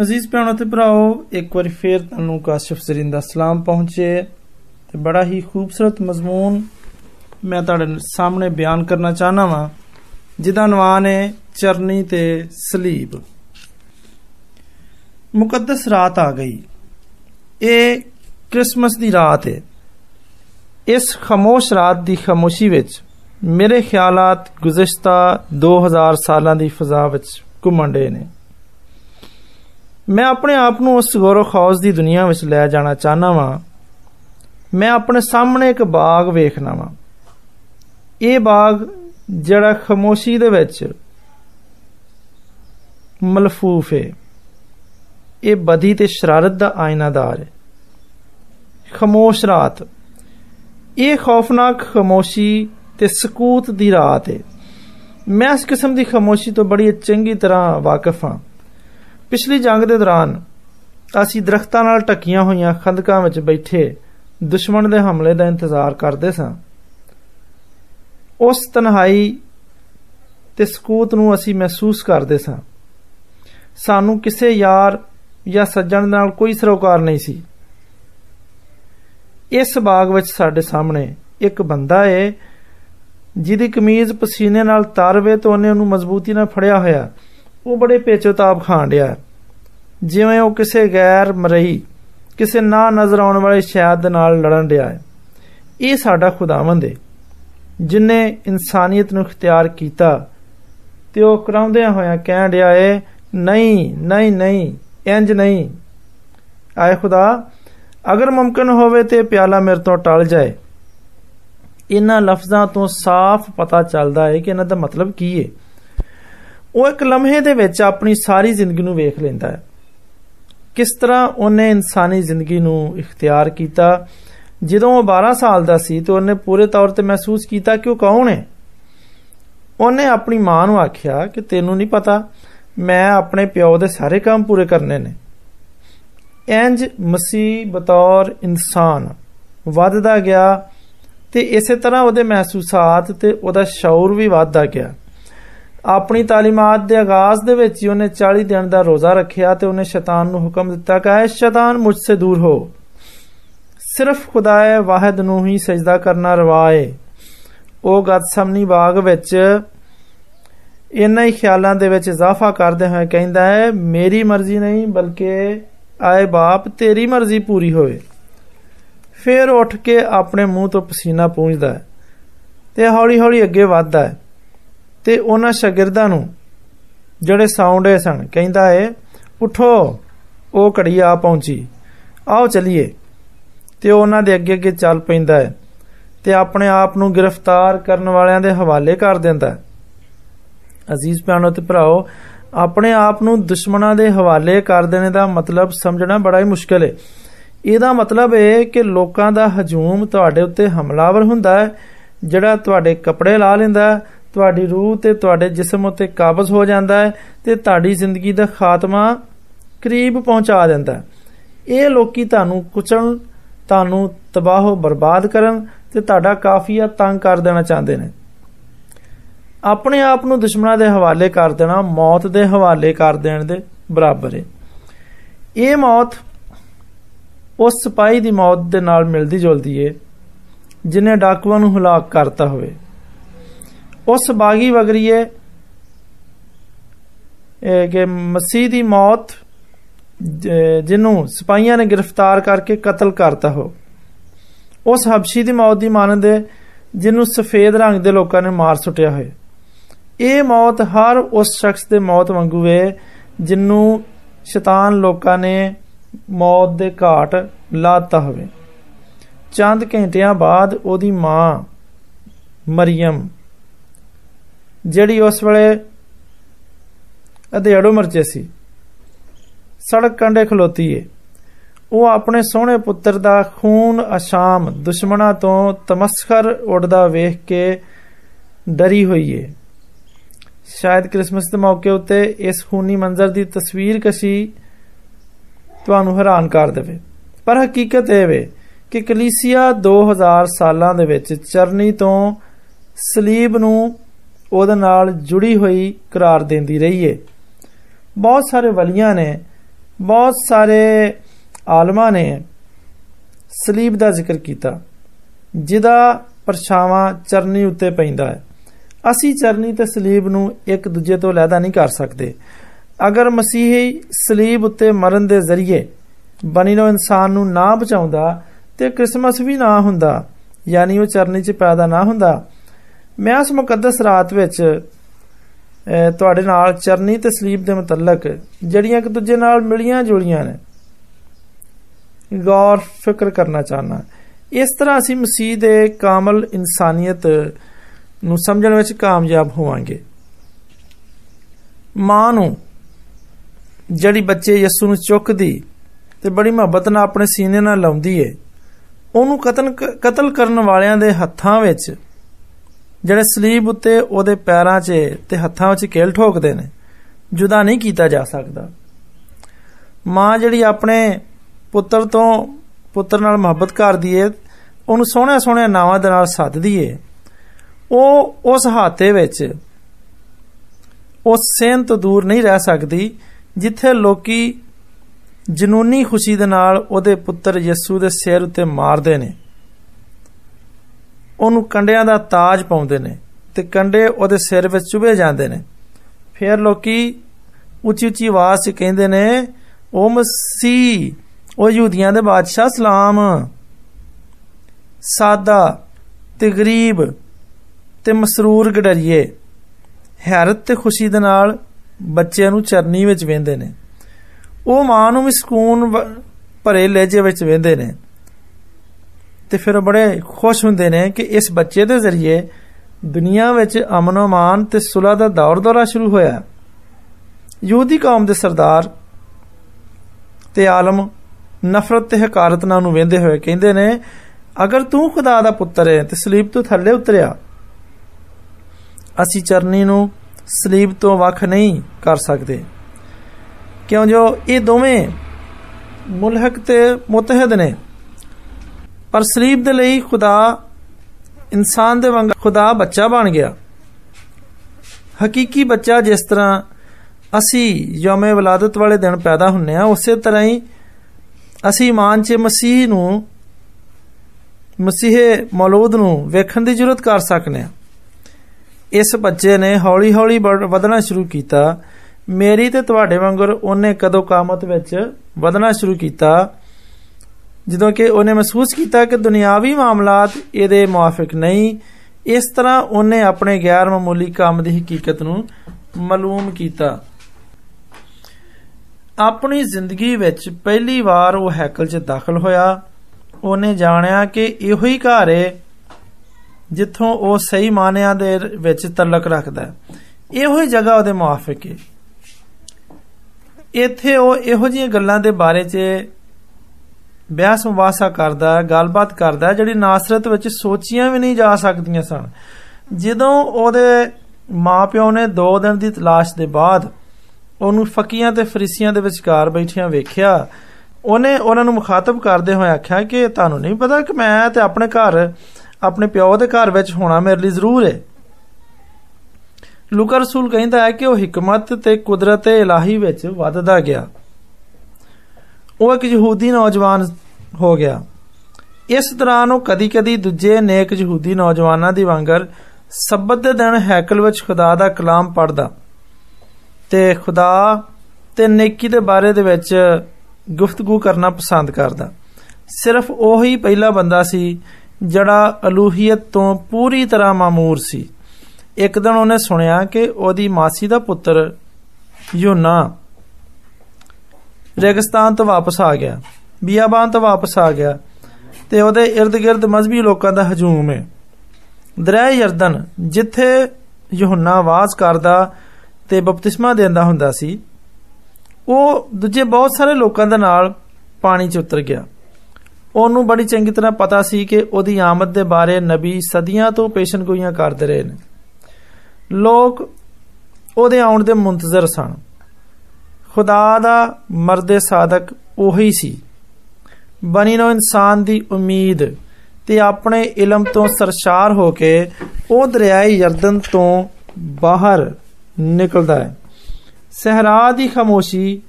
ਅਜ਼ੀਜ਼ ਭੈਣੋ ਤੇ ਭਰਾਓ ਇੱਕ ਵਾਰੀ ਫੇਰ ਤੁਹਾਨੂੰ ਕਾਸ਼ਫ ਜ਼ਰੀਨ ਦਾ ਸਲਾਮ ਪਹੁੰਚੇ ਤੇ ਬੜਾ ਹੀ ਖੂਬਸੂਰਤ ਮਜ਼ਮੂਨ ਮੈਂ ਤੁਹਾਡੇ ਸਾਹਮਣੇ ਬਿਆਨ ਕਰਨਾ ਚਾਹਨਾ ਵਾਂ ਜਿਹਦਾ ਨਾਮ ਹੈ ਚਰਨੀ ਤੇ ਸਲੀਬ ਮੁਕੱਦਸ ਰਾਤ ਆ ਗਈ ਇਹ ਕ੍ਰਿਸਮਸ ਦੀ ਰਾਤ ਹੈ ਇਸ ਖਾਮੋਸ਼ ਰਾਤ ਦੀ ਖਾਮੋਸ਼ੀ ਵਿੱਚ ਮੇਰੇ ਖਿਆਲਾਤ ਗੁਜ਼ਸ਼ਤਾ 2000 ਸਾਲਾਂ ਦੀ ਫਜ਼ਾ ਵਿੱਚ ਘੁੰਮਣ ਨੇ ਮੈਂ ਆਪਣੇ ਆਪ ਨੂੰ ਉਸ ਗੌਰਵ ਖੌਸ ਦੀ ਦੁਨੀਆ ਵਿੱਚ ਲੈ ਜਾਣਾ ਚਾਹਨਾ ਵਾਂ ਮੈਂ ਆਪਣੇ ਸਾਹਮਣੇ ਇੱਕ ਬਾਗ ਵੇਖਣਾ ਵਾਂ ਇਹ ਬਾਗ ਜਿਹੜਾ ਖਮੋਸ਼ੀ ਦੇ ਵਿੱਚ ਮਲਫੂਫ ਹੈ ਇਹ ਬਦੀ ਤੇ ਸ਼ਰਾਰਤ ਦਾ ਆਇਨਾਦਾਰ ਹੈ ਖਮੋਸ਼ ਰਾਤ ਇਹ ਖੌਫਨਾਕ ਖਮੋਸ਼ੀ ਤੇ ਸਕੂਤ ਦੀ ਰਾਤ ਹੈ ਮੈਂ ਇਸ ਕਿਸਮ ਦੀ ਖਮੋਸ਼ੀ ਤੋਂ ਬੜੀ ਚੰਗੀ ਤਰ੍ਹਾਂ ਵਾਕਿਫ ਹਾਂ ਪਿਛਲੀ ਜੰਗ ਦੇ ਦੌਰਾਨ ਅਸੀਂ ਦਰਖਤਾਂ ਨਾਲ ਟੱਕੀਆਂ ਹੋਈਆਂ ਖੰਦਕਾਂ ਵਿੱਚ ਬੈਠੇ ਦੁਸ਼ਮਣ ਦੇ ਹਮਲੇ ਦਾ ਇੰਤਜ਼ਾਰ ਕਰਦੇ ਸਾਂ ਉਸ ਤਨਹਾਈ ਤੇ ਸਕੂਤ ਨੂੰ ਅਸੀਂ ਮਹਿਸੂਸ ਕਰਦੇ ਸਾਂ ਸਾਨੂੰ ਕਿਸੇ ਯਾਰ ਜਾਂ ਸੱਜਣ ਨਾਲ ਕੋਈ ਸਰੋਕਾਰ ਨਹੀਂ ਸੀ ਇਸ ਬਾਗ ਵਿੱਚ ਸਾਡੇ ਸਾਹਮਣੇ ਇੱਕ ਬੰਦਾ ਏ ਜਿਹਦੀ ਕਮੀਜ਼ ਪਸੀਨੇ ਨਾਲ ਤਰਵੇ ਤੋਂ ਉਹਨੇ ਉਹਨੂੰ ਮਜ਼ਬੂਤੀ ਨਾਲ ਫੜਿਆ ਹੋਇਆ ਉਹ ਬੜੇ ਪੇਚੋਤਾਬ ਖਾਣ ਡਿਆ ਜਿਵੇਂ ਉਹ ਕਿਸੇ ਗੈਰ ਮਰਈ ਕਿਸੇ ਨਾ ਨਜ਼ਰ ਆਉਣ ਵਾਲੇ ਸ਼ਾਇਦ ਦੇ ਨਾਲ ਲੜਨ ਡਿਆ ਹੈ ਇਹ ਸਾਡਾ ਖੁਦਾਵੰਦ ਹੈ ਜਿਨੇ ਇਨਸਾਨੀਅਤ ਨੂੰ ਇਖਤਿਆਰ ਕੀਤਾ ਤੇ ਉਹ ਕਰਾਉਂਦਿਆਂ ਹੋਇਆਂ ਕਹਿਣ ਡਿਆ ਏ ਨਹੀਂ ਨਹੀਂ ਨਹੀਂ ਇੰਜ ਨਹੀਂ ਆਏ ਖੁਦਾ ਅਗਰ ਮੁਮਕਨ ਹੋਵੇ ਤੇ ਪਿਆਲਾ ਮੇਰੇ ਤੋਂ ਟਲ ਜਾਏ ਇਹਨਾਂ ਲਫ਼ਜ਼ਾਂ ਤੋਂ ਸਾਫ਼ ਪਤਾ ਚੱਲਦਾ ਹੈ ਕਿ ਇਹਨਾਂ ਦਾ ਮਤਲਬ ਕੀ ਹੈ ਉਹ ਇੱਕ ਲਮਹੇ ਦੇ ਵਿੱਚ ਆਪਣੀ ਸਾਰੀ ਜ਼ਿੰਦਗੀ ਨੂੰ ਵੇਖ ਲੈਂਦਾ ਹੈ ਕਿਸ ਤਰ੍ਹਾਂ ਉਹਨੇ ਇਨਸਾਨੀ ਜ਼ਿੰਦਗੀ ਨੂੰ ਇਖਤਿਆਰ ਕੀਤਾ? ਜਦੋਂ ਉਹ 12 ਸਾਲ ਦਾ ਸੀ ਤੇ ਉਹਨੇ ਪੂਰੇ ਤੌਰ ਤੇ ਮਹਿਸੂਸ ਕੀਤਾ ਕਿ ਉਹ ਕੌਣ ਹੈ? ਉਹਨੇ ਆਪਣੀ ਮਾਂ ਨੂੰ ਆਖਿਆ ਕਿ ਤੈਨੂੰ ਨਹੀਂ ਪਤਾ, ਮੈਂ ਆਪਣੇ ਪਿਓ ਦੇ ਸਾਰੇ ਕੰਮ ਪੂਰੇ ਕਰਨੇ ਨੇ। ਇੰਜ ਮਸੀਹ ਬਤੌਰ ਇਨਸਾਨ ਵੱਧਦਾ ਗਿਆ ਤੇ ਇਸੇ ਤਰ੍ਹਾਂ ਉਹਦੇ ਮਹਿਸੂਸਾਤ ਤੇ ਉਹਦਾ ਸ਼ੌਰ ਵੀ ਵੱਧਦਾ ਗਿਆ। ਆਪਣੀ ਤਾਲੀਮਾਤ ਦੇ ਆਗਾਜ਼ ਦੇ ਵਿੱਚ ਹੀ ਉਹਨੇ 40 ਦਿਨ ਦਾ ਰੋਜ਼ਾ ਰੱਖਿਆ ਤੇ ਉਹਨੇ ਸ਼ੈਤਾਨ ਨੂੰ ਹੁਕਮ ਦਿੱਤਾ ਕਿ ਐ ਸ਼ੈਤਾਨ ਮੁਝ ਸੇ ਦੂਰ ਹੋ ਸਿਰਫ ਖੁਦਾਏ ਵਾਹਿਦ ਨੂੰ ਹੀ ਸਜਦਾ ਕਰਨਾ ਰਵਾਏ ਉਹ ਗਤਸਮਨੀ ਬਾਗ ਵਿੱਚ ਇਨ੍ਹਾਂ ਹੀ ਖਿਆਲਾਂ ਦੇ ਵਿੱਚ ਇਜ਼ਾਫਾ ਕਰਦੇ ਹੋਏ ਕਹਿੰਦਾ ਹੈ ਮੇਰੀ ਮਰਜ਼ੀ ਨਹੀਂ ਬਲਕਿ ਆਏ ਬਾਪ ਤੇਰੀ ਮਰਜ਼ੀ ਪੂਰੀ ਹੋਵੇ ਫਿਰ ਉੱਠ ਕੇ ਆਪਣੇ ਮੂੰਹ ਤੋਂ ਪਸੀਨਾ ਪੂੰਝਦਾ ਹੈ ਤੇ ਹੌਲੀ-ਹੌਲੀ ਅੱਗੇ ਵਧਦਾ ਹੈ ਤੇ ਉਹਨਾਂ ਸ਼ਾਗਿਰਦਾਂ ਨੂੰ ਜਿਹੜੇ ਸਾਉਂਡੇ ਸਨ ਕਹਿੰਦਾ ਏ ਉਠੋ ਉਹ ਘੜੀ ਆ ਪਹੁੰਚੀ ਆਓ ਚਲਿਏ ਤੇ ਉਹਨਾਂ ਦੇ ਅੱਗੇ ਅੱਗੇ ਚੱਲ ਪੈਂਦਾ ਹੈ ਤੇ ਆਪਣੇ ਆਪ ਨੂੰ ਗ੍ਰਿਫਤਾਰ ਕਰਨ ਵਾਲਿਆਂ ਦੇ ਹਵਾਲੇ ਕਰ ਦਿੰਦਾ ਹੈ ਅਜ਼ੀਜ਼ ਭੈਣੋ ਤੇ ਭਰਾਓ ਆਪਣੇ ਆਪ ਨੂੰ ਦੁਸ਼ਮਣਾਂ ਦੇ ਹਵਾਲੇ ਕਰ ਦੇਣੇ ਦਾ ਮਤਲਬ ਸਮਝਣਾ ਬੜਾ ਹੀ ਮੁਸ਼ਕਲ ਹੈ ਇਹਦਾ ਮਤਲਬ ਇਹ ਕਿ ਲੋਕਾਂ ਦਾ ਹਜੂਮ ਤੁਹਾਡੇ ਉੱਤੇ ਹਮਲਾਵਰ ਹੁੰਦਾ ਹੈ ਜਿਹੜਾ ਤੁਹਾਡੇ ਕੱਪੜੇ ਲਾ ਲੈਂਦਾ ਤੁਹਾਡੀ ਰੂਹ ਤੇ ਤੁਹਾਡੇ ਜਿਸਮ ਉੱਤੇ ਕਾਬਜ਼ ਹੋ ਜਾਂਦਾ ਹੈ ਤੇ ਤੁਹਾਡੀ ਜ਼ਿੰਦਗੀ ਦਾ ਖਾਤਮਾ ਕਰੀਬ ਪਹੁੰਚਾ ਦਿੰਦਾ ਇਹ ਲੋਕੀ ਤੁਹਾਨੂੰ ਕੁਚਲਣ ਤੁਹਾਨੂੰ ਤਬਾਹੋ ਬਰਬਾਦ ਕਰਨ ਤੇ ਤੁਹਾਡਾ ਕਾਫੀਆ ਤੰਗ ਕਰ ਦੇਣਾ ਚਾਹੁੰਦੇ ਨੇ ਆਪਣੇ ਆਪ ਨੂੰ ਦੁਸ਼ਮਣਾਂ ਦੇ ਹਵਾਲੇ ਕਰ ਦੇਣਾ ਮੌਤ ਦੇ ਹਵਾਲੇ ਕਰ ਦੇਣ ਦੇ ਬਰਾਬਰ ਹੈ ਇਹ ਮੌਤ ਉਸ ਸਿਪਾਹੀ ਦੀ ਮੌਤ ਦੇ ਨਾਲ ਮਿਲਦੀ ਜੁਲਦੀ ਏ ਜਿਨੇ ਡਾਕੂਆਂ ਨੂੰ ਹਲਾਕ ਕਰਤਾ ਹੋਵੇ ਉਸ ਬਾਗੀ ਵਗਰੀਏ ਇਹ ਕਿ ਮਸੀਹ ਦੀ ਮੌਤ ਜਿਹਨੂੰ ਸਿਪਾਹੀਆਂ ਨੇ ਗ੍ਰਿਫਤਾਰ ਕਰਕੇ ਕਤਲ ਕਰਤਾ ਹੋ ਉਸ ਹਬਸ਼ੀ ਦੀ ਮੌਤ ਦੀ ਮਾਨੰਦ ਹੈ ਜਿਹਨੂੰ ਸਫੇਦ ਰੰਗ ਦੇ ਲੋਕਾਂ ਨੇ ਮਾਰ ਸੁੱਟਿਆ ਹੋਇਆ ਇਹ ਮੌਤ ਹਰ ਉਸ ਸ਼ਖਸ ਦੇ ਮੌਤ ਵਾਂਗੂ ਹੈ ਜਿੰਨੂੰ ਸ਼ੈਤਾਨ ਲੋਕਾਂ ਨੇ ਮੌਤ ਦੇ ਘਾਟ ਲਾਤਾ ਹੋਵੇ ਚੰਦ ਘੰਟਿਆਂ ਬਾਅਦ ਉਹਦੀ ਮਾਂ ਮਰੀਮ ਜਿਹੜੀ ਉਸ ਵੇਲੇ ਅਧੇੜੋ ਮਰਚੇ ਸੀ ਸੜਕ ਕੰਡੇ ਖਲੋਤੀ ਏ ਉਹ ਆਪਣੇ ਸੋਹਣੇ ਪੁੱਤਰ ਦਾ ਖੂਨ ਅਸ਼ਾਮ ਦੁਸ਼ਮਣਾ ਤੋਂ ਤਮਸਖਰ ਉੱਡਦਾ ਵੇਖ ਕੇ ਡਰੀ ਹੋਈ ਏ ਸ਼ਾਇਦ ਕ੍ਰਿਸਮਸ ਦੇ ਮੌਕੇ ਉੱਤੇ ਇਸ ਖੂਨੀ ਮੰਜ਼ਰ ਦੀ ਤਸਵੀਰ ਕਸ਼ੀ ਤੁਹਾਨੂੰ ਹੈਰਾਨ ਕਰ ਦੇਵੇ ਪਰ ਹਕੀਕਤ ਇਹ ਵੇ ਕਿ ਕਲੀਸਿਆ 2000 ਸਾਲਾਂ ਦੇ ਵਿੱਚ ਚਰਨੀ ਤੋਂ ਸਲੀਬ ਨੂੰ ਉਹਦੇ ਨਾਲ ਜੁੜੀ ਹੋਈ ਕਰਾਰ ਦਿੰਦੀ ਰਹੀ ਏ ਬਹੁਤ ਸਾਰੇ ਵਲੀਆਂ ਨੇ ਬਹੁਤ ਸਾਰੇ ਆਲਮਾਂ ਨੇ ਸਲੀਬ ਦਾ ਜ਼ਿਕਰ ਕੀਤਾ ਜਿਹਦਾ ਪਰਛਾਵਾਂ ਚਰਨੀ ਉੱਤੇ ਪੈਂਦਾ ਹੈ ਅਸੀਂ ਚਰਨੀ ਤੇ ਸਲੀਬ ਨੂੰ ਇੱਕ ਦੂਜੇ ਤੋਂ ਅਲੱਗਾ ਨਹੀਂ ਕਰ ਸਕਦੇ ਅਗਰ ਮਸੀਹੀ ਸਲੀਬ ਉੱਤੇ ਮਰਨ ਦੇ ਜ਼ਰੀਏ ਬਣੀ ਨੋ ਇਨਸਾਨ ਨੂੰ ਨਾ ਬਚਾਉਂਦਾ ਤੇ ਕ੍ਰਿਸਮਸ ਵੀ ਨਾ ਹੁੰਦਾ ਯਾਨੀ ਉਹ ਚਰਨੀ 'ਚ ਪੈਦਾ ਨਾ ਹੁੰਦਾ ਮੈਂ ਉਸ ਮੁਕੱਦਸ ਰਾਤ ਵਿੱਚ ਤੁਹਾਡੇ ਨਾਲ ਚਰਨੀ ਤੇ ਸਲੀਬ ਦੇ ਮੁਤਲਕ ਜਿਹੜੀਆਂ ਇੱਕ ਦੂਜੇ ਨਾਲ ਮਿਲੀਆਂ ਜੁਲੀਆਂ ਨੇ ਗੌਰ ਫਿਕਰ ਕਰਨਾ ਚਾਹਨਾ ਇਸ ਤਰ੍ਹਾਂ ਅਸੀਂ ਮਸੀਹ ਦੇ ਕਾਮਲ ਇਨਸਾਨੀਅਤ ਨੂੰ ਸਮਝਣ ਵਿੱਚ ਕਾਮਯਾਬ ਹੋਵਾਂਗੇ ਮਾਂ ਨੂੰ ਜਿਹੜੀ ਬੱਚੇ ਯਿਸੂ ਨੂੰ ਚੁੱਕਦੀ ਤੇ ਬੜੀ ਮੁਹੱਬਤ ਨਾਲ ਆਪਣੇ ਸੀਨੇ ਨਾਲ ਲਾਉਂਦੀ ਏ ਉਹਨੂੰ ਕਤਲ ਕਤਲ ਕਰਨ ਵਾਲਿਆਂ ਦੇ ਹੱਥਾਂ ਵਿੱਚ ਜਿਹੜੇ ਸਲੀਬ ਉੱਤੇ ਉਹਦੇ ਪੈਰਾਂ 'ਚ ਤੇ ਹੱਥਾਂ ਵਿੱਚ ਕੇਲ ਠੋਕਦੇ ਨੇ ਜੁਦਾ ਨਹੀਂ ਕੀਤਾ ਜਾ ਸਕਦਾ ਮਾਂ ਜਿਹੜੀ ਆਪਣੇ ਪੁੱਤਰ ਤੋਂ ਪੁੱਤਰ ਨਾਲ ਮੁਹੱਬਤ ਕਰਦੀ ਏ ਉਹਨੂੰ ਸੋਹਣੇ ਸੋਹਣੇ ਨਾਵਾਂ ਦੇ ਨਾਲ ਸੱਦਦੀ ਏ ਉਹ ਉਸ ਹਾਤੇ ਵਿੱਚ ਉਸ ਸੇਨ ਤੋਂ ਦੂਰ ਨਹੀਂ ਰਹਿ ਸਕਦੀ ਜਿੱਥੇ ਲੋਕੀ ਜਨੂਨੀ ਖੁਸ਼ੀ ਦੇ ਨਾਲ ਉਹਦੇ ਪੁੱਤਰ ਯਿਸੂ ਦੇ ਸਿਰ ਉੱਤੇ ਮਾਰਦੇ ਨੇ ਉਹਨੂੰ ਕੰਡਿਆਂ ਦਾ ਤਾਜ ਪਾਉਂਦੇ ਨੇ ਤੇ ਕੰਡੇ ਉਹਦੇ ਸਿਰ ਵਿੱਚ ਚੁਭੇ ਜਾਂਦੇ ਨੇ ਫਿਰ ਲੋਕੀ ਉੱਚੀ ਉੱਚੀ ਆਵਾਜ਼ 'ਚ ਕਹਿੰਦੇ ਨੇ ਉਹ ਮਸੀਹ ਉਹ ਯਹੂਦੀਆਂ ਦੇ ਬਾਦਸ਼ਾਹ ਸਲਾਮ ਸਾਦਾ ਤੇ ਗਰੀਬ ਤੇ ਮਸਰੂਰ ਗਡਰੀਏ ਹੈਰਤ ਤੇ ਖੁਸ਼ੀ ਦੇ ਨਾਲ ਬੱਚਿਆਂ ਨੂੰ ਚਰਨੀ ਵਿੱਚ ਵੇਂਦੇ ਨੇ ਉਹ ਮਾਂ ਨੂੰ ਵੀ ਸਕੂਨ ਭਰੇ ਲਹਿਜੇ ਵਿੱਚ ਵੇਂਦੇ ਨੇ ਤੇ ਫਿਰ ਬੜੇ ਖੁਸ਼ ਹੁੰਦੇ ਨੇ ਕਿ ਇਸ ਬੱਚੇ ਦੇ ਜ਼ਰੀਏ ਦੁਨੀਆ ਵਿੱਚ ਅਮਨ ਅਮਾਨ ਤੇ ਸੁਲਾ ਦਾ ਦੌਰ ਦੌਰਾ ਸ਼ੁਰੂ ਹੋਇਆ ਯਹੂਦੀ ਕੌਮ ਦੇ ਸਰਦਾਰ ਤੇ ਆਲਮ ਨਫ਼ਰਤ ਤੇ ਹਕਾਰਤ ਨਾਲ ਨੂੰ ਵੇਂਦੇ ਹੋਏ ਕਹਿੰਦੇ ਨੇ, ਅਗਰ ਤੂੰ ਖੁਦਾ ਦਾ ਪੁੱਤਰ ਹੈ ਤੇ ਸਲੀਬ ਤੋਂ ਥੱਲੇ ਉਤਰਿਆ, ਅਸੀਂ ਚਰਨੀ ਨੂੰ ਸਲੀਬ ਤੋਂ ਵੱਖ ਨਹੀਂ ਕਰ ਸਕਦੇ। ਕਿਉਂ ਜੋ ਇਹ ਦੋਵੇਂ ਮੁਲਹਕ ਤੇ ਮੁਤਹਦ ਨੇ ਪਰ ਸਲੀਬ ਦੇ ਲਈ ਖੁਦਾ ਇਨਸਾਨ ਦੇ ਵਾਂਗ ਖੁਦਾ ਬੱਚਾ ਬਣ ਗਿਆ ਹਕੀਕੀ ਬੱਚਾ ਜਿਸ ਤਰ੍ਹਾਂ ਅਸੀਂ ਯੋਮੇ ਵਿਲਾਦਤ ਵਾਲੇ ਦਿਨ ਪੈਦਾ ਹੁੰਨੇ ਆ ਉਸੇ ਤਰ੍ਹਾਂ ਹੀ ਅਸੀਂ ਇਮਾਨ 'ਚ ਮਸੀਹ ਨੂੰ ਮਸੀਹ ਮੌਲੂਦ ਨੂੰ ਵੇਖਣ ਦੀ ਜ਼ਰੂਰਤ ਕਰ ਸਕਨੇ ਆ ਇਸ ਬੱਚੇ ਨੇ ਹੌਲੀ-ਹੌਲੀ ਵਧਣਾ ਸ਼ੁਰੂ ਕੀਤਾ ਮੇਰੀ ਤੇ ਤੁਹਾਡੇ ਵਾਂਗਰ ਉਹਨੇ ਕਦੋਂ ਕਾਮਤ ਵਿੱਚ ਵਧਣਾ ਸ਼ੁਰੂ ਕੀਤਾ ਜਦੋਂ ਕਿ ਉਹਨੇ ਮਹਿਸੂਸ ਕੀਤਾ ਕਿ ਦੁਨਿਆਵੀ ਮਾਮਲਾਤ ਇਹਦੇ ਮੁਆਫਿਕ ਨਹੀਂ ਇਸ ਤਰ੍ਹਾਂ ਉਹਨੇ ਆਪਣੇ ਗੈਰ ਮਾਮੂਲੀ ਕੰਮ ਦੀ ਹਕੀਕਤ ਨੂੰ ਮਾਲੂਮ ਕੀਤਾ ਆਪਣੀ ਜ਼ਿੰਦਗੀ ਵਿੱਚ ਪਹਿਲੀ ਵਾਰ ਉਹ ਹੈਕਲ 'ਚ ਦਾਖਲ ਹੋਇਆ ਉਹਨੇ ਜਾਣਿਆ ਕਿ ਇਹੋ ਹੀ ਘਰ ਹੈ ਜਿੱਥੋਂ ਉਹ ਸਹੀ ਮਾਨਿਆਂ ਦੇ ਵਿੱਚ ਤਲਕ ਰੱਖਦਾ ਹੈ ਇਹੋ ਹੀ ਜਗ੍ਹਾ ਉਹਦੇ ਮੁਆਫਿਕ ਹੈ ਇੱਥੇ ਉਹ ਇਹੋ ਜਿਹੀਆਂ ਗੱਲਾਂ ਦੇ ਬਾਰੇ 'ਚ ਬਿਆਸ ਮੁਵਾਸਾ ਕਰਦਾ ਗੱਲਬਾਤ ਕਰਦਾ ਜਿਹੜੀ ਨਾਸਰਤ ਵਿੱਚ ਸੋਚੀਆਂ ਵੀ ਨਹੀਂ ਜਾ ਸਕਦੀਆਂ ਸਨ ਜਦੋਂ ਉਹਦੇ ਮਾਪਿਓ ਨੇ 2 ਦਿਨ ਦੀ ਤਲਾਸ਼ ਦੇ ਬਾਅਦ ਉਹਨੂੰ ਫਕੀਆਂ ਤੇ ਫਰੀਸੀਆਂ ਦੇ ਵਿਚਕਾਰ ਬੈਠਿਆਂ ਵੇਖਿਆ ਉਹਨੇ ਉਹਨਾਂ ਨੂੰ ਮੁਖਾਤਬ ਕਰਦੇ ਹੋਏ ਆਖਿਆ ਕਿ ਤੁਹਾਨੂੰ ਨਹੀਂ ਪਤਾ ਕਿ ਮੈਂ ਤੇ ਆਪਣੇ ਘਰ ਆਪਣੇ ਪਿਓ ਦੇ ਘਰ ਵਿੱਚ ਹੋਣਾ ਮੇਰੇ ਲਈ ਜ਼ਰੂਰ ਹੈ ਲੂਕਾ ਰਸੂਲ ਕਹਿੰਦਾ ਹੈ ਕਿ ਉਹ ਹਕਮਤ ਤੇ ਕੁਦਰਤ ਇਲਾਹੀ ਵਿੱਚ ਵੱਧਦਾ ਗਿਆ ਉਹ ਇੱਕ ਯਹੂਦੀ ਨੌਜਵਾਨ ਹੋ ਗਿਆ ਇਸ ਦੌਰਾਨ ਉਹ ਕਦੀ-ਕਦੀ ਦੂਜੇ ਨੇਕ ਯਹੂਦੀ ਨੌਜਵਾਨਾਂ ਦੀ ਵਾਂਗਰ ਸਬਤ ਦੇ ਦਿਨ ਹੈਕਲ ਵਿੱਚ ਖੁਦਾ ਦਾ ਕਲਾਮ ਪੜਦਾ ਤੇ ਖੁਦਾ ਤੇ ਨੇਕੀ ਦੇ ਬਾਰੇ ਦੇ ਵਿੱਚ ਗੁਫ਼ਤਗੂ ਕਰਨਾ ਪਸੰਦ ਕਰਦਾ ਸਿਰਫ ਉਹੀ ਪਹਿਲਾ ਬੰਦਾ ਸੀ ਜਿਹੜਾ ਅਲੂਹੀਅਤ ਤੋਂ ਪੂਰੀ ਤਰ੍ਹਾਂ ਮਾਮੂਰ ਸੀ ਇੱਕ ਦਿਨ ਉਹਨੇ ਸੁਣਿਆ ਕਿ ਉਹਦੀ ਮਾਸੀ ਦਾ ਪੁੱਤਰ ਯੋਨਾ ਰੇਗਿਸਤਾਨ ਤੋਂ ਵਾਪਸ ਆ ਗਿਆ ਬਿਆਬਾਨ ਤੋਂ ਵਾਪਸ ਆ ਗਿਆ ਤੇ ਉਹਦੇ ird-gird ਮਜ਼ਬੀ ਲੋਕਾਂ ਦਾ ਹਜੂਮ ਹੈ ਦਰਿਆ ਯਰਦਨ ਜਿੱਥੇ ਯੋਹੰਨਾ ਆਵਾਜ਼ ਕਰਦਾ ਤੇ ਬਪਤਿਸਮਾ ਦਿੰਦਾ ਹੁੰਦਾ ਸੀ ਉਹ ਦੂਜੇ ਬਹੁਤ ਸਾਰੇ ਲੋਕਾਂ ਦੇ ਨਾਲ ਪਾਣੀ 'ਚ ਉਤਰ ਗਿਆ ਉਹਨੂੰ ਬੜੀ ਚੰਗੀ ਤਰ੍ਹਾਂ ਪਤਾ ਸੀ ਕਿ ਉਹਦੀ ਆਮਦ ਦੇ ਬਾਰੇ ਨਬੀ ਸਦੀਆਂ ਤੋਂ ਪੇਸ਼ਨਗੋਈਆਂ ਕਰਦੇ ਰਹੇ ਨੇ ਲੋਕ ਉਹਦੇ ਆਉਣ ਦੇ ਮੁੰਤਜ਼ਰ ਸਨ ਖੁਦਾ ਦਾ ਮਰਦ ਸਾਦਕ ਉਹੀ ਸੀ ਬਣੀ ਨੋ ਇਨਸਾਨ ਦੀ ਉਮੀਦ ਤੇ ਆਪਣੇ ਇਲਮ ਤੋਂ ਸਰਸ਼ਾਰ ਹੋ ਕੇ ਉਹ ਦਰਿਆਈ ਯਰਦਨ ਤੋਂ ਬਾਹਰ ਨਿਕਲਦਾ ਹੈ ਸਹਰਾ ਦੀ ਖਾਮੋਸ਼ੀ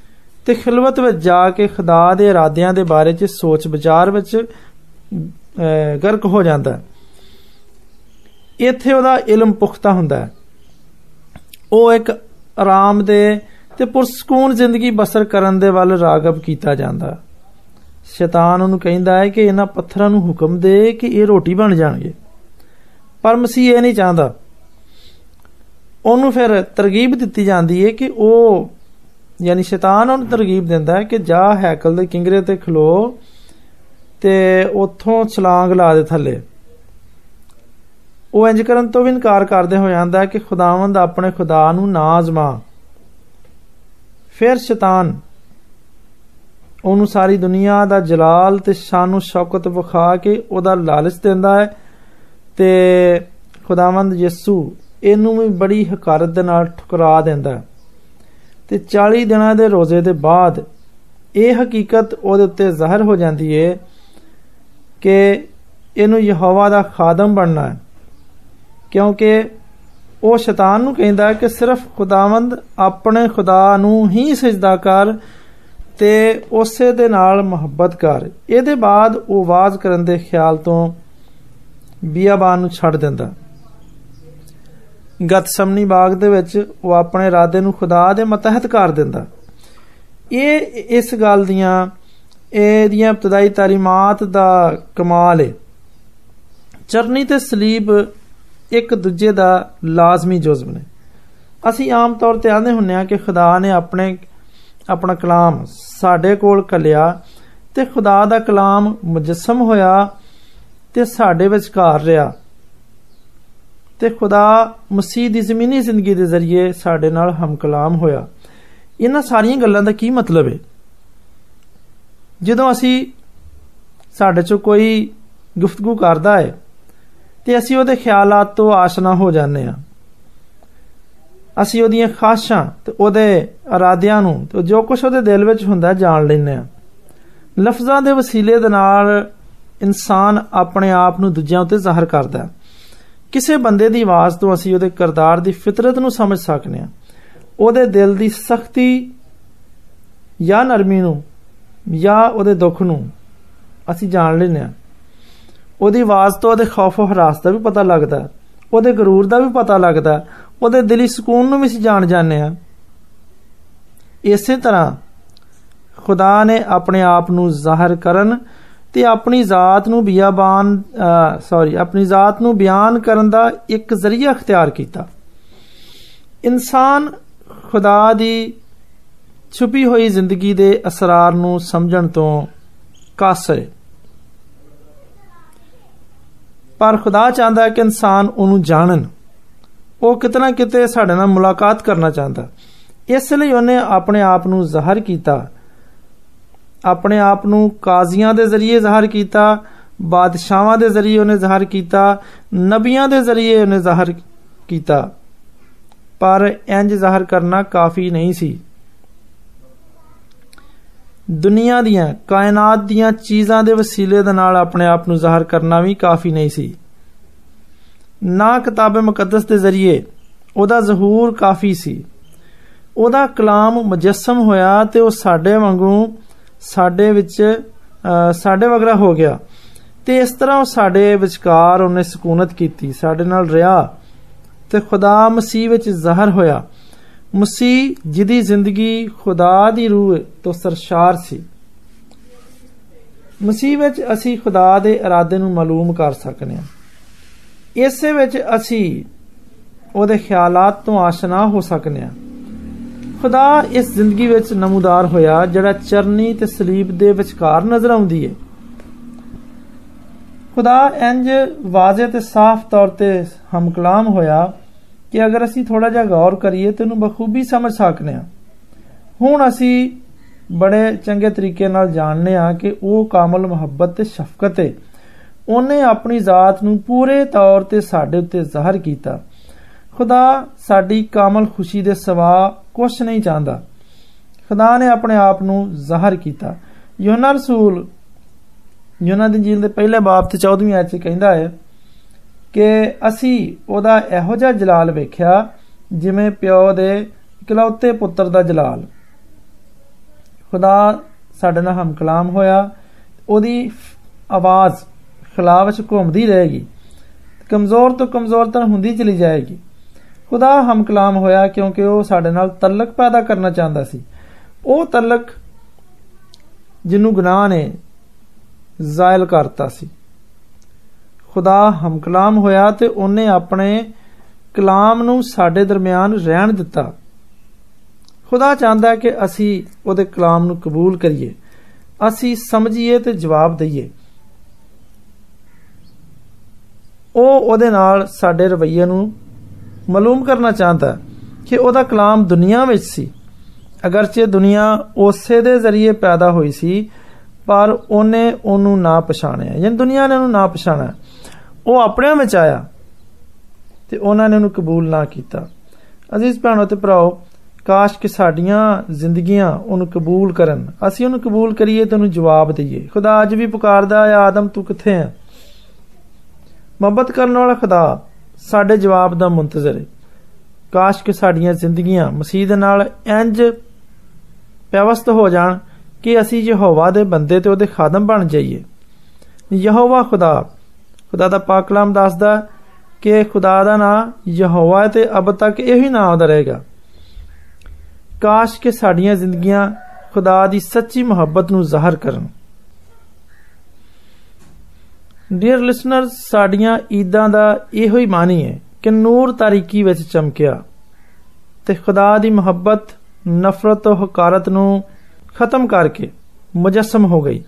ਤੇ ਖਿਲਵਤ ਵਿੱਚ ਜਾ ਕੇ ਖੁਦਾ ਦੇ ਇਰਾਦਿਆਂ ਦੇ ਬਾਰੇ 'ਚ ਸੋਚ ਵਿਚਾਰ ਵਿੱਚ ਗਰਕ ਹੋ ਜਾਂਦਾ ਹੈ ਇੱਥੇ ਉਹਦਾ ਇਲਮ ਪੁਖਤਾ ਹੁੰਦਾ ਹੈ ਉਹ ਇੱਕ ਆਰਾਮ ਦੇ ਤੇ ਪੁਰਸਕੂਨ ਜ਼ਿੰਦਗੀ ਬਸਰ ਕਰਨ ਦੇ ਵੱਲ ਰਾਗਬ ਕੀਤਾ ਜਾਂਦਾ ਸ਼ੈਤਾਨ ਉਹਨੂੰ ਕਹਿੰਦਾ ਹੈ ਕਿ ਇਹਨਾਂ ਪੱਥਰਾਂ ਨੂੰ ਹੁਕਮ ਦੇ ਕਿ ਇਹ ਰੋਟੀ ਬਣ ਜਾਣਗੇ ਪਰ ਮਸੀਹ ਇਹ ਨਹੀਂ ਚਾਹੁੰਦਾ ਉਹਨੂੰ ਫਿਰ ਤਰਗੀਬ ਦਿੱਤੀ ਜਾਂਦੀ ਹੈ ਕਿ ਉਹ ਯਾਨੀ ਸ਼ੈਤਾਨ ਉਹਨੂੰ ਤਰਗੀਬ ਦਿੰਦਾ ਹੈ ਕਿ ਜਾ ਹੈਕਲ ਦੇ ਕਿੰਗਰੇ ਤੇ ਖਲੋ ਤੇ ਉੱਥੋਂ ਛਲਾਂਗ ਲਾ ਦੇ ਥੱਲੇ ਉਹ ਇੰਜ ਕਰਨ ਤੋਂ ਵੀ ਇਨਕਾਰ ਕਰਦੇ ਹੋ ਜਾਂਦਾ ਹੈ ਕਿ ਖੁਦਾਵੰਦ ਆਪਣੇ ਖੁਦਾ ਨੂੰ ਨਾ ਅਜ਼ਮਾ ਫਿਰ ਸ਼ੈਤਾਨ ਉਹਨੂੰ ਸਾਰੀ ਦੁਨੀਆ ਦਾ ਜਲਾਲ ਤੇ ਸ਼ਾਨੋ ਸ਼ੌਕਤ ਵਿਖਾ ਕੇ ਉਹਦਾ ਲਾਲਚ ਦਿੰਦਾ ਹੈ ਤੇ ਖੁਦਾਵੰਦ ਯਿਸੂ ਇਹਨੂੰ ਵੀ ਬੜੀ ਹਕਾਰਤ ਦੇ ਨਾਲ ਠੁਕਰਾ ਦਿੰਦਾ ਹੈ ਤੇ 40 ਦਿਨਾਂ ਦੇ ਰੋਜ਼ੇ ਦੇ ਬਾਅਦ ਇਹ ਹਕੀਕਤ ਉਹਦੇ ਉੱਤੇ ਜ਼ਾਹਰ ਹੋ ਜਾਂਦੀ ਹੈ ਕਿ ਇਹਨੂੰ ਯਹੋਵਾ ਦਾ ਖਾਦਮ ਬਣਨਾ ਹੈ ਕਿਉਂਕਿ ਉਹ ਸ਼ੈਤਾਨ ਨੂੰ ਕਹਿੰਦਾ ਕਿ ਸਿਰਫ ਖੁਦਾਵੰਦ ਆਪਣੇ ਖੁਦਾ ਨੂੰ ਹੀ ਸਜਦਾ ਕਰ ਤੇ ਉਸੇ ਦੇ ਨਾਲ ਮੁਹੱਬਤ ਕਰ ਇਹਦੇ ਬਾਅਦ ਉਹ ਆਵਾਜ਼ ਕਰਨ ਦੇ ਖਿਆਲ ਤੋਂ ਬੀਆਬਾਨ ਨੂੰ ਛੱਡ ਦਿੰਦਾ ਗਤਸਮਨੀ ਬਾਗ ਦੇ ਵਿੱਚ ਉਹ ਆਪਣੇ ਇਰਾਦੇ ਨੂੰ ਖੁਦਾ ਦੇ ਮਤਹਤ ਕਰ ਦਿੰਦਾ ਇਹ ਇਸ ਗੱਲ ਦੀਆਂ ਇਹਦੀਆਂ ਇਬਤਦਾਈ ਤਾਲੀਮਾਤ ਦਾ ਕਮਾਲ ਹੈ ਚਰਨੀ ਤੇ ਸਲੀਬ ਇੱਕ ਦੂਜੇ ਦਾ ਲਾਜ਼ਮੀ ਜੁਜ਼ਮ ਨੇ ਅਸੀਂ ਆਮ ਤੌਰ ਤੇ ਆਂਦੇ ਹੁੰਨੇ ਆ ਕਿ ਖੁਦਾ ਨੇ ਆਪਣੇ ਆਪਣਾ ਕਲਾਮ ਸਾਡੇ ਕੋਲ ਕਲਿਆ ਤੇ ਖੁਦਾ ਦਾ ਕਲਾਮ ਮੁਜਸਮ ਹੋਇਆ ਤੇ ਸਾਡੇ ਵਿਚਕਾਰ ਰਿਹਾ ਤੇ ਖੁਦਾ ਮਸੀਹ ਦੀ ਜ਼ਮੀਨੀ ਜ਼ਿੰਦਗੀ ਦੇ ਜ਼ਰੀਏ ਸਾਡੇ ਨਾਲ ਹਮਕਲਾਮ ਹੋਇਆ ਇਹਨਾਂ ਸਾਰੀਆਂ ਗੱਲਾਂ ਦਾ ਕੀ ਮਤਲਬ ਹੈ ਜਦੋਂ ਅਸੀਂ ਸਾਡੇ ਚੋਂ ਕੋਈ ਗੁਫ਼ਤਗੂ ਕਰਦਾ ਹੈ ਤੇ ਅਸੀਂ ਉਹਦੇ ਖਿਆਲਾਤ ਤੋਂ ਆਸ਼ਨਾ ਹੋ ਜਾਂਦੇ ਆ ਅਸੀਂ ਉਹਦੀਆਂ ਖਾਸ਼ਾਂ ਤੇ ਉਹਦੇ ਇਰਾਦਿਆਂ ਨੂੰ ਤੇ ਜੋ ਕੁਝ ਉਹਦੇ ਦਿਲ ਵਿੱਚ ਹੁੰਦਾ ਜਾਣ ਲੈਂਦੇ ਆ ਲਫ਼ਜ਼ਾਂ ਦੇ ਵਸੀਲੇ ਦੇ ਨਾਲ ਇਨਸਾਨ ਆਪਣੇ ਆਪ ਨੂੰ ਦੂਜਿਆਂ ਉੱਤੇ ਜ਼ਾਹਰ ਕਰਦਾ ਹੈ ਕਿਸੇ ਬੰਦੇ ਦੀ ਆਵਾਜ਼ ਤੋਂ ਅਸੀਂ ਉਹਦੇ ਕਿਰਦਾਰ ਦੀ ਫਿਤਰਤ ਨੂੰ ਸਮਝ ਸਕਨੇ ਆ ਉਹਦੇ ਦਿਲ ਦੀ ਸਖਤੀ ਜਾਂ ਨਰਮੀ ਨੂੰ ਜਾਂ ਉਹਦੇ ਦੁੱਖ ਨੂੰ ਅਸੀਂ ਜਾਣ ਲੈਨੇ ਆ ਉਹਦੀ ਆਵਾਜ਼ ਤੋਂ ਉਹਦੇ ਖੌਫ ਹਰਾਸ ਦਾ ਵੀ ਪਤਾ ਲੱਗਦਾ ਉਹਦੇ ਗਰੂਰ ਦਾ ਵੀ ਪਤਾ ਲੱਗਦਾ ਉਹਦੇ ਦਿਲੀ ਸਕੂਨ ਨੂੰ ਵੀ ਅਸੀਂ ਜਾਣ ਜਾਂਦੇ ਆ ਇਸੇ ਤਰ੍ਹਾਂ ਖੁਦਾ ਨੇ ਆਪਣੇ ਆਪ ਨੂੰ ਜ਼ਾਹਰ ਕਰਨ ਤੇ ਆਪਣੀ ਜ਼ਾਤ ਨੂੰ ਬਿਆਬਾਨ ਸੌਰੀ ਆਪਣੀ ਜ਼ਾਤ ਨੂੰ ਬਿਆਨ ਕਰਨ ਦਾ ਇੱਕ ਜ਼ਰੀਆ ਅਖਤਿਆਰ ਕੀਤਾ ਇਨਸਾਨ ਖੁਦਾ ਦੀ ਛੁਪੀ ਹੋਈ ਜ਼ਿੰਦਗੀ ਦੇ ਅਸਰਾਰ ਨੂੰ ਸਮਝਣ ਤੋਂ ਕਾਸਰ ਪਰ ਖੁਦਾ ਚਾਹੁੰਦਾ ਹੈ ਕਿ ਇਨਸਾਨ ਉਹਨੂੰ ਜਾਣਨ ਉਹ ਕਿਤਨਾ ਕਿਤੇ ਸਾਡੇ ਨਾਲ ਮੁਲਾਕਾਤ ਕਰਨਾ ਚਾਹੁੰਦਾ ਇਸ ਲਈ ਉਹਨੇ ਆਪਣੇ ਆਪ ਨੂੰ ਜ਼ਾਹਰ ਕੀਤਾ ਆਪਣੇ ਆਪ ਨੂੰ ਕਾਜ਼ੀਆਂ ਦੇ ਜ਼ਰੀਏ ਜ਼ਾਹਰ ਕੀਤਾ ਬਾਦਸ਼ਾਹਾਂ ਦੇ ਜ਼ਰੀਏ ਉਹਨੇ ਜ਼ਾਹਰ ਕੀਤਾ ਨਬੀਆਂ ਦੇ ਜ਼ਰੀਏ ਉਹਨੇ ਜ਼ਾਹਰ ਕੀਤਾ ਪਰ ਇੰਜ ਜ਼ਾਹਰ ਕਰਨਾ ਕਾਫੀ ਨਹੀਂ ਸੀ ਦੁਨੀਆ ਦੀਆਂ ਕਾਇਨਾਤ ਦੀਆਂ ਚੀਜ਼ਾਂ ਦੇ ਵਸੀਲੇ ਦੇ ਨਾਲ ਆਪਣੇ ਆਪ ਨੂੰ ਜ਼ਾਹਰ ਕਰਨਾ ਵੀ ਕਾਫੀ ਨਹੀਂ ਸੀ ਨਾ ਕਿਤਾਬ ਮੁਕੱਦਸ ਦੇ ਜ਼ਰੀਏ ਉਹਦਾ ਜ਼ਹੂਰ ਕਾਫੀ ਸੀ ਉਹਦਾ ਕਲਾਮ ਮੁਜੱਸਮ ਹੋਇਆ ਤੇ ਉਹ ਸਾਡੇ ਵਾਂਗੂ ਸਾਡੇ ਵਿੱਚ ਸਾਡੇ ਵਗਰਾ ਹੋ ਗਿਆ ਤੇ ਇਸ ਤਰ੍ਹਾਂ ਉਹ ਸਾਡੇ ਵਿਚਕਾਰ ਉਹਨੇ ਸਕੂਨਤ ਕੀਤੀ ਸਾਡੇ ਨਾਲ ਰਿਹਾ ਤੇ ਖੁਦਾ ਮਸੀਹ ਵਿੱਚ ਜ਼ਾਹਰ ਹੋਇਆ ਮਸੀਹ ਜਿਹਦੀ ਜ਼ਿੰਦਗੀ ਖੁਦਾ ਦੀ ਰੂਹ ਤੋਂ ਸਰਸ਼ਾਰ ਸੀ। ਮਸੀਹ ਵਿੱਚ ਅਸੀਂ ਖੁਦਾ ਦੇ ਇਰਾਦੇ ਨੂੰ ਮਾਲੂਮ ਕਰ ਸਕਨੇ ਹਾਂ। ਇਸੇ ਵਿੱਚ ਅਸੀਂ ਉਹਦੇ ਖਿਆਲਾਤ ਤੋਂ ਆਸ਼ਨਾ ਹੋ ਸਕਨੇ ਹਾਂ। ਖੁਦਾ ਇਸ ਜ਼ਿੰਦਗੀ ਵਿੱਚ ਨਮੂਦਾਰ ਹੋਇਆ, ਜਿਹੜਾ ਚਰਨੀ ਤੇ ਸਲੀਬ ਦੇ ਵਿਚਕਾਰ ਨਜ਼ਰ ਆਉਂਦੀ ਹੈ ਖੁਦਾ ਇੰਜ ਵਾਜ਼ਿਹ ਤੇ ਸਾਫ਼ ਤੌਰ ਤੇ ਹਮਕਲਾਮ ਹੋਇਆ ਕਿ ਅਗਰ ਅਸੀਂ ਥੋੜਾ ਜਿਹਾ ਗੌਰ ਕਰੀਏ ਤੇ ਇਹਨੂੰ ਬਖੂਬੀ ਸਮਝ ਸਕਨੇ ਆ ਹੁਣ ਅਸੀਂ ਬੜੇ ਚੰਗੇ ਤਰੀਕੇ ਨਾਲ ਜਾਣਨੇ ਆ ਕਿ ਉਹ ਕਾਮਲ ਮੁਹੱਬਤ ਤੇ ਸ਼ਫਕਤ ਹੈ ਉਹਨੇ ਆਪਣੀ ਜ਼ਾਤ ਨੂੰ ਪੂਰੇ ਤੌਰ ਤੇ ਸਾਡੇ ਉੱਤੇ ਜ਼ਾਹਰ ਕੀਤਾ ਖੁਦਾ ਸਾਡੀ ਕਾਮਲ ਖੁਸ਼ੀ ਦੇ ਸਵਾ ਕੁਝ ਨਹੀਂ ਚਾਹੁੰਦਾ ਖੁਦਾ ਨੇ ਆਪਣੇ ਆਪ ਨੂੰ ਜ਼ਾਹਰ ਕੀਤਾ ਯੋਨਾ ਰਸੂਲ ਯੋਨਾ ਦੀ ਜੀਲ ਦੇ ਪਹਿਲੇ ਬਾਬ ਤੇ 14ਵੀਂ ਆਇਤ 'ਚ ਕਹਿੰਦਾ ਹੈ ਕਿ ਅਸੀਂ ਉਹਦਾ ਇਹੋ ਜਿਹਾ ਜਲਾਲ ਵੇਖਿਆ ਜਿਵੇਂ ਪਿਓ ਦੇ ਇਕਲੌਤੇ ਪੁੱਤਰ ਦਾ ਜਲਾਲ ਖੁਦਾ ਸਾਡੇ ਨਾਲ ਹਮ ਕਲਾਮ ਹੋਇਆ ਉਹਦੀ ਆਵਾਜ਼ ਖਲਾ ਵਿੱਚ ਘੁੰਮਦੀ ਰਹੇਗੀ ਕਮਜ਼ੋਰ ਤੋਂ ਕਮਜ਼ੋਰ ਤਰ ਹੁੰਦੀ ਚਲੀ ਜਾਏਗੀ ਖੁਦਾ ਹਮ ਕਲਾਮ ਹੋਇਆ ਕਿਉਂਕਿ ਉਹ ਸਾਡੇ ਨਾਲ ਤਲਕ ਪੈਦਾ ਕਰਨਾ ਚਾਹੁੰਦਾ ਸੀ ਉਹ ਤਲਕ ਜਿਹਨੂੰ ਗੁਨਾਹ ਨੇ ਜ਼ਾਇਲ ਕਰਤਾ ਸੀ ਖੁਦਾ ਹਮ ਕਲਾਮ ਹੋਇਆ ਤੇ ਉਹਨੇ ਆਪਣੇ ਕਲਾਮ ਨੂੰ ਸਾਡੇ ਦਰਮਿਆਨ ਰਹਿਣ ਦਿੱਤਾ ਖੁਦਾ ਚਾਹੁੰਦਾ ਹੈ ਕਿ ਅਸੀਂ ਉਹਦੇ ਕਲਾਮ ਨੂੰ ਕਬੂਲ ਕਰੀਏ ਅਸੀਂ ਸਮਝੀਏ ਤੇ ਜਵਾਬ ਦਈਏ ਉਹ ਉਹਦੇ ਨਾਲ ਸਾਡੇ ਰਵਈਏ ਨੂੰ ਮਾਲੂਮ ਕਰਨਾ ਚਾਹੁੰਦਾ ਕਿ ਉਹਦਾ ਕਲਾਮ ਦੁਨੀਆ ਵਿੱਚ ਸੀ ਅਗਰਚੇ ਦੁਨੀਆ ਉਸੇ ਦੇ ਜ਼ਰੀਏ ਪੈਦਾ ਹੋਈ ਸੀ ਪਰ ਉਹਨੇ ਉਹਨੂੰ ਨਾ ਪਛਾਣਿਆ ਯਾਨੀ ਦੁਨੀਆ ਨੇ ਉਹਨੂੰ ਨਾ ਪਛਾਣਿਆ ਉਹ ਆਪਣੇ ਵਿੱਚ ਆਇਆ ਤੇ ਉਹਨਾਂ ਨੇ ਉਹਨੂੰ ਕਬੂਲ ਨਾ ਕੀਤਾ ਅਜ਼ੀਜ਼ ਭੈਣੋ ਤੇ ਭਰਾਓ ਕਾਸ਼ ਕਿ ਸਾਡੀਆਂ ਜ਼ਿੰਦਗੀਆਂ ਉਹਨੂੰ ਕਬੂਲ ਕਰਨ ਅਸੀਂ ਉਹਨੂੰ ਕਬੂਲ ਕਰੀਏ ਤੇ ਉਹਨੂੰ ਜਵਾਬ ਦਈਏ ਖੁਦਾ ਅੱਜ ਵੀ ਪੁਕਾਰਦਾ ਹੈ ਆਦਮ ਤੂੰ ਕਿੱਥੇ ਹੈ ਮੁਹੱਬਤ ਕਰਨ ਵਾਲਾ ਖੁਦਾ ਸਾਡੇ ਜਵਾਬ ਦਾ ਮੁੰਤਜ਼ਰ ਹੈ ਕਾਸ਼ ਕਿ ਸਾਡੀਆਂ ਜ਼ਿੰਦਗੀਆਂ ਮਸੀਹ ਦੇ ਨਾਲ ਇੰਜ ਪਿਆਵਸਤ ਹੋ ਜਾਣ ਕਿ ਅਸੀਂ ਯਹੋਵਾ ਦੇ ਬੰਦੇ ਤੇ ਉਹਦੇ ਖਾਦਮ ਬਣ ਜਾਈਏ ਯਹੋਵਾ ਖੁਦਾ ਖੁਦਾ ਦਾ ਪਾਕ ਕਲਾਮ ਦੱਸਦਾ ਕਿ ਖੁਦਾ ਦਾ ਨਾਮ ਯਹੋਵਾ ਤੇ ਅਬ ਤੱਕ ਇਹੀ ਨਾਮ ਉਹਦਾ ਰਹੇਗਾ ਕਾਸ਼ ਕਿ ਸਾਡੀਆਂ ਜ਼ਿੰਦਗੀਆਂ ਖੁਦਾ ਦੀ ਸੱਚੀ ਮੁਹੱਬਤ ਨੂੰ ਜ਼ਾਹਰ ਕਰਨ ਡੀਅਰ ਲਿਸਨਰਸ ਸਾਡੀਆਂ ਈਦਾਂ ਦਾ ਇਹੋ ਹੀ ਮਾਨੀ ਹੈ ਕਿ ਨੂਰ ਤਾਰੀਕੀ ਵਿੱਚ ਚਮਕਿਆ ਤੇ ਖੁਦਾ ਦੀ ਮੁਹੱਬਤ ਨਫ਼ਰਤ ਤੇ ਹਕਾਰਤ ਨੂੰ ਖਤਮ ਕਰਕੇ ਮੁਜੱਸਮ ਹੋ ਗਈ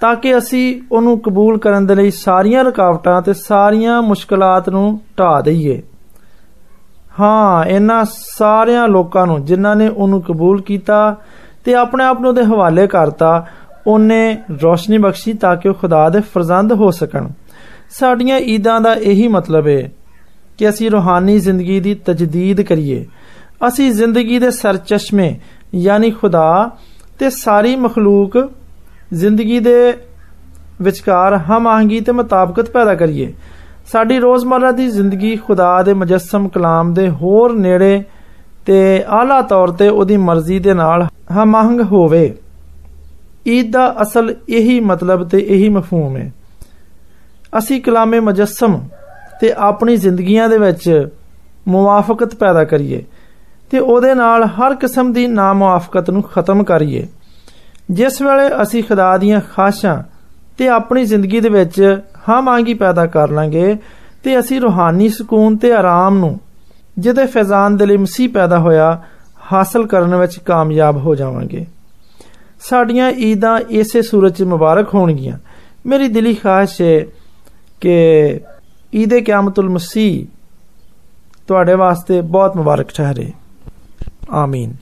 ਤਾਂ ਕਿ ਅਸੀਂ ਉਹਨੂੰ ਕਬੂਲ ਕਰਨ ਦੇ ਲਈ ਸਾਰੀਆਂ ਰੁਕਾਵਟਾਂ ਤੇ ਸਾਰੀਆਂ ਮੁਸ਼ਕਲਾਂ ਨੂੰ ਢਾ ਦਈਏ ਹਾਂ ਇਹਨਾਂ ਸਾਰਿਆਂ ਲੋਕਾਂ ਨੂੰ ਜਿਨ੍ਹਾਂ ਨੇ ਉਹਨੂੰ ਕਬੂਲ ਕੀਤਾ ਤੇ ਆਪਣੇ ਆਪ ਨੂੰ ਉਹਦੇ ਹਵਾਲੇ ਕਰਤਾ ਉਹਨੇ ਰੋਸ਼ਨੀ ਬਖਸ਼ੀ ਤਾਂ ਕਿ ਉਹ ਖੁਦਾ ਦੇ ਫਰਜ਼ੰਦ ਹੋ ਸਕਣ ਸਾਡੀਆਂ ਈਦਾਂ ਦਾ ਇਹੀ ਮਤਲਬ ਹੈ ਕਿ ਅਸੀਂ ਰੂਹਾਨੀ ਜ਼ਿੰਦਗੀ ਦੀ ਤਜਦੀਦ ਕਰੀਏ ਅਸੀਂ ਜ਼ਿੰਦਗੀ ਦੇ ਸਰਚਸ਼ਮੇ ਯਾਨੀ ਖੁਦਾ ਤੇ ਸਾਰੀ ਮਖਲੂਕ ਜ਼ਿੰਦਗੀ ਦੇ ਵਿਚਕਾਰ ਹਮ ਆਹੰਗੀ ਤੇ ਮੁਤਾਬਕਤ ਪੈਦਾ ਕਰੀਏ ਸਾਡੀ ਰੋਜ਼ਮਰਰਾ ਦੀ ਜ਼ਿੰਦਗੀ ਖੁਦਾ ਦੇ ਮੁਜੱਸਮ ਕਲਾਮ ਦੇ ਹੋਰ ਨੇੜੇ ਤੇ ਆਲਾ ਤੌਰ ਤੇ ਉਹਦੀ ਮਰਜ਼ੀ ਦੇ ਨਾਲ ਹਮਾਹੰਗ ਹੋਵੇ ਈਦ ਦਾ ਅਸਲ ਇਹੀ ਮਤਲਬ ਤੇ ਇਹੀ ਮਫਹੂਮ ਹੈ ਅਸੀਂ ਕਲਾਮੇ ਮੁਜੱਸਮ ਤੇ ਆਪਣੀ ਜ਼ਿੰਦਗੀਆਂ ਦੇ ਵਿੱਚ ਮੁਵਾਫਕਤ ਪੈਦਾ ਕਰੀਏ ਤੇ ਉਹਦੇ ਨਾਲ ਹਰ ਕਿਸਮ ਦੀ ਨਾਮੁਆਫਕਤ ਨੂੰ ਖਤਮ ਕਰੀਏ ਜਿਸ ਵੇਲੇ ਅਸੀਂ ਖੁਦਾ ਦੀਆਂ ਖਾਸ਼ਾਂ ਤੇ ਆਪਣੀ ਜ਼ਿੰਦਗੀ ਦੇ ਵਿੱਚ ਹਾਂ ਮੰਗੀ ਪੈਦਾ ਕਰ ਲਾਂਗੇ ਤੇ ਅਸੀਂ ਰੂਹਾਨੀ ਸਕੂਨ ਤੇ ਆਰਾਮ ਨੂੰ ਜਿਹਦੇ ਫੈਜ਼ਾਨ ਦੇ ਲਈ ਮਸੀਹ ਪੈਦਾ ਹੋਇਆ ਹਾਸਲ ਕਰਨ ਵਿੱਚ ਕਾਮਯਾਬ ਹੋ ਜਾਵਾਂਗੇ ਸਾਡੀਆਂ ਈਦਾਂ ਇਸੇ ਸੂਰਜ 'ਚ ਮੁਬਾਰਕ ਹੋਣਗੀਆਂ ਮੇਰੀ ਦਿਲੀ ਖਾਹਿਸ਼ ਹੈ ਕਿ ਈਦ ਕਿਆਮਤੁਲ ਮਸੀਹ ਤੁਹਾਡੇ ਵਾਸਤੇ ਬਹੁਤ ਮੁਬਾਰਕ ਠਹਿਰੇ ਆਮੀਨ